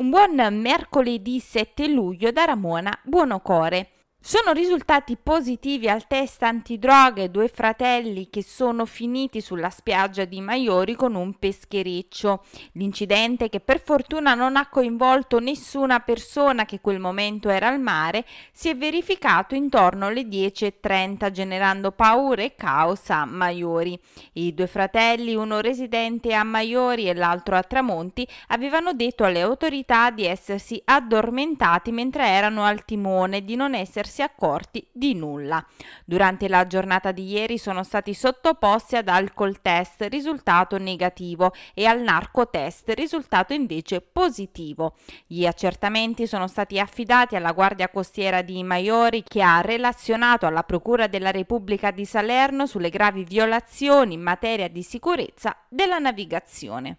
Un buon mercoledì 7 luglio da Ramona Buonocore. Sono risultati positivi al test antidroghe due fratelli che sono finiti sulla spiaggia di Maiori con un peschereccio. L'incidente, che per fortuna non ha coinvolto nessuna persona che quel momento era al mare, si è verificato intorno alle 10.30 generando paura e caos a Maiori. I due fratelli, uno residente a Maiori e l'altro a Tramonti, avevano detto alle autorità di essersi addormentati mentre erano al timone di non essersi essersi accorti di nulla. Durante la giornata di ieri sono stati sottoposti ad alcol test, risultato negativo, e al narco test, risultato invece positivo. Gli accertamenti sono stati affidati alla Guardia Costiera di Maiori che ha relazionato alla Procura della Repubblica di Salerno sulle gravi violazioni in materia di sicurezza della navigazione.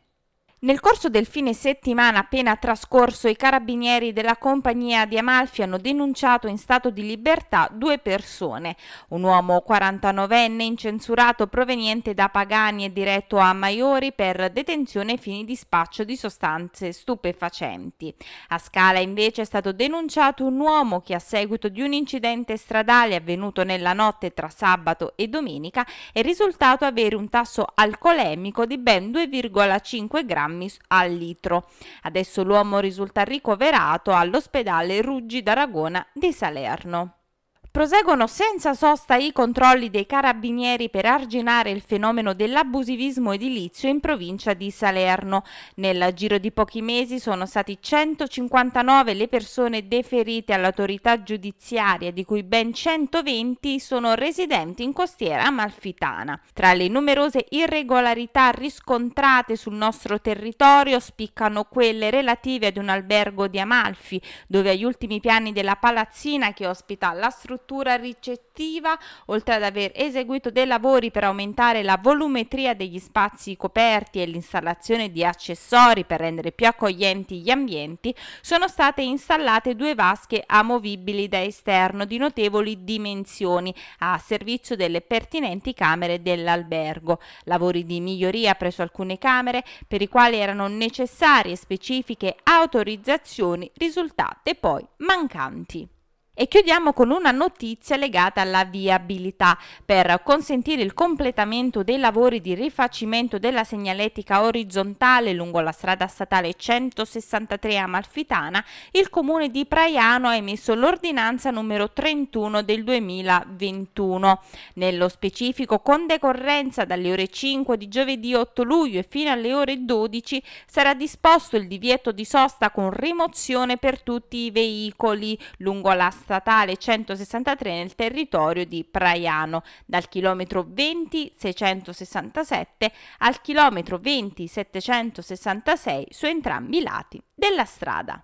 Nel corso del fine settimana appena trascorso i carabinieri della compagnia di Amalfi hanno denunciato in stato di libertà due persone, un uomo 49enne incensurato proveniente da Pagani e diretto a Maiori per detenzione ai fini di spaccio di sostanze stupefacenti. A Scala invece è stato denunciato un uomo che a seguito di un incidente stradale avvenuto nella notte tra sabato e domenica è risultato avere un tasso alcolemico di ben 2,5 grammi grammi al litro. Adesso l'uomo risulta ricoverato all'ospedale Ruggi d'Aragona di Salerno. Proseguono senza sosta i controlli dei carabinieri per arginare il fenomeno dell'abusivismo edilizio in provincia di Salerno. Nel giro di pochi mesi sono stati 159 le persone deferite all'autorità giudiziaria, di cui ben 120 sono residenti in costiera amalfitana. Tra le numerose irregolarità riscontrate sul nostro territorio spiccano quelle relative ad un albergo di Amalfi, dove agli ultimi piani della palazzina che ospita la struttura struttura ricettiva, oltre ad aver eseguito dei lavori per aumentare la volumetria degli spazi coperti e l'installazione di accessori per rendere più accoglienti gli ambienti, sono state installate due vasche amovibili da esterno di notevoli dimensioni a servizio delle pertinenti camere dell'albergo. Lavori di miglioria presso alcune camere per i quali erano necessarie specifiche autorizzazioni risultate poi mancanti. E chiudiamo con una notizia legata alla viabilità. Per consentire il completamento dei lavori di rifacimento della segnaletica orizzontale lungo la strada statale 163 Amalfitana, il comune di Praiano ha emesso l'ordinanza numero 31 del 2021. Nello specifico, con decorrenza dalle ore 5 di giovedì 8 luglio e fino alle ore 12 sarà disposto il divieto di sosta con rimozione per tutti i veicoli lungo la strada statale 163 nel territorio di Praiano, dal chilometro 20 667 al chilometro 20 766 su entrambi i lati della strada.